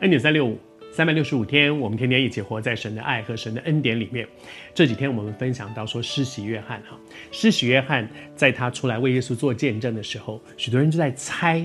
恩典三六五，三百六十五天，我们天天一起活在神的爱和神的恩典里面。这几天我们分享到说，施洗约翰哈，施洗约翰在他出来为耶稣做见证的时候，许多人就在猜，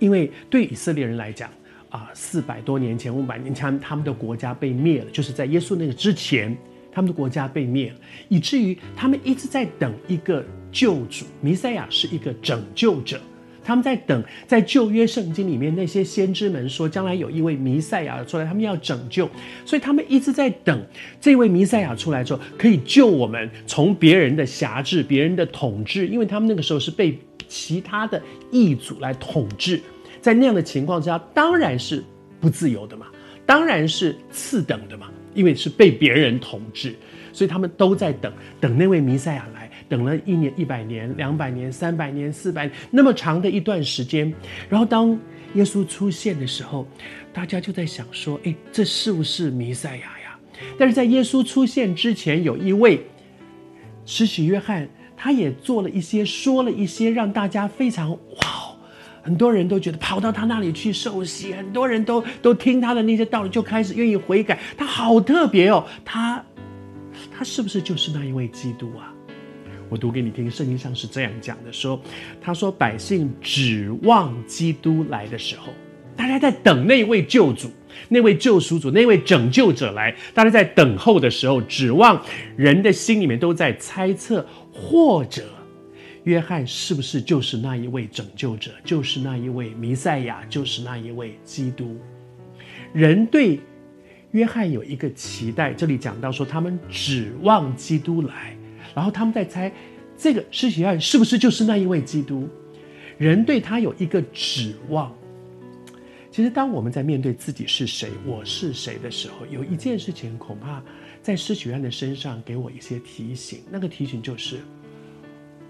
因为对以色列人来讲啊，四百多年前、五百年前，他们的国家被灭了，就是在耶稣那个之前，他们的国家被灭了，以至于他们一直在等一个救主，弥赛亚是一个拯救者。他们在等，在旧约圣经里面，那些先知们说，将来有一位弥赛亚出来，他们要拯救，所以他们一直在等这位弥赛亚出来之后，可以救我们从别人的辖制、别人的统治，因为他们那个时候是被其他的异族来统治，在那样的情况之下，当然是不自由的嘛，当然是次等的嘛，因为是被别人统治，所以他们都在等，等那位弥赛亚来。等了一年、一百年、两百年、三百年、四百，那么长的一段时间，然后当耶稣出现的时候，大家就在想说：“诶，这是不是弥赛亚呀？”但是在耶稣出现之前，有一位施洗约翰，他也做了一些、说了一些，让大家非常哇，很多人都觉得跑到他那里去受洗，很多人都都听他的那些道理，就开始愿意悔改。他好特别哦，他他是不是就是那一位基督啊？我读给你听，圣经上是这样讲的：说，他说百姓指望基督来的时候，大家在等那位救主、那位救赎主、那位拯救者来。大家在等候的时候，指望人的心里面都在猜测，或者约翰是不是就是那一位拯救者，就是那一位弥赛亚，就是那一位基督。人对约翰有一个期待，这里讲到说，他们指望基督来。然后他们在猜，这个施洗约翰是不是就是那一位基督？人对他有一个指望。其实，当我们在面对自己是谁，我是谁的时候，有一件事情恐怕在施洗约翰的身上给我一些提醒。那个提醒就是：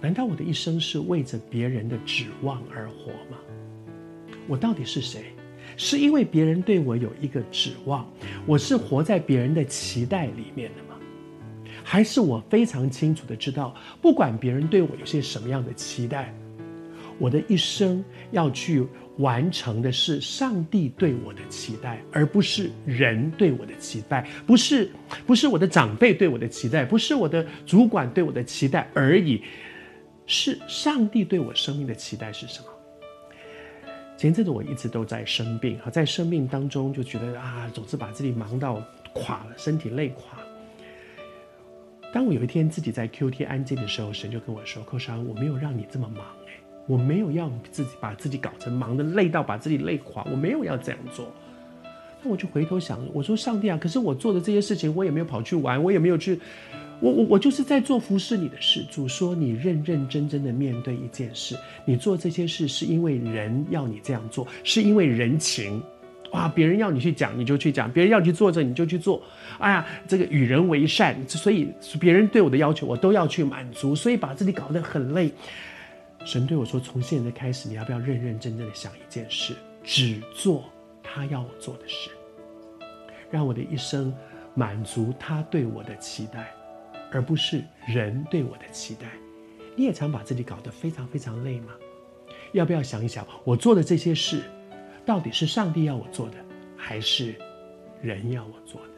难道我的一生是为着别人的指望而活吗？我到底是谁？是因为别人对我有一个指望，我是活在别人的期待里面的。还是我非常清楚的知道，不管别人对我有些什么样的期待，我的一生要去完成的是上帝对我的期待，而不是人对我的期待，不是不是我的长辈对我的期待，不是我的主管对我的期待而已，是上帝对我生命的期待是什么？前阵子我一直都在生病，在生病当中就觉得啊，总是把自己忙到垮了，身体累垮。当我有一天自己在 QT 安静的时候，神就跟我说：“寇尚，我没有让你这么忙，哎，我没有要自己把自己搞成忙的累到把自己累垮，我没有要这样做。”那我就回头想，我说：“上帝啊，可是我做的这些事情，我也没有跑去玩，我也没有去，我我我就是在做服侍你的事。主说你认认真真的面对一件事，你做这些事是因为人要你这样做，是因为人情。”哇！别人要你去讲，你就去讲；别人要去做这，你就去做。哎呀，这个与人为善，所以别人对我的要求，我都要去满足，所以把自己搞得很累。神对我说：“从现在开始，你要不要认认真真的想一件事，只做他要我做的事，让我的一生满足他对我的期待，而不是人对我的期待。”你也常把自己搞得非常非常累吗？要不要想一想，我做的这些事？到底是上帝要我做的，还是人要我做的？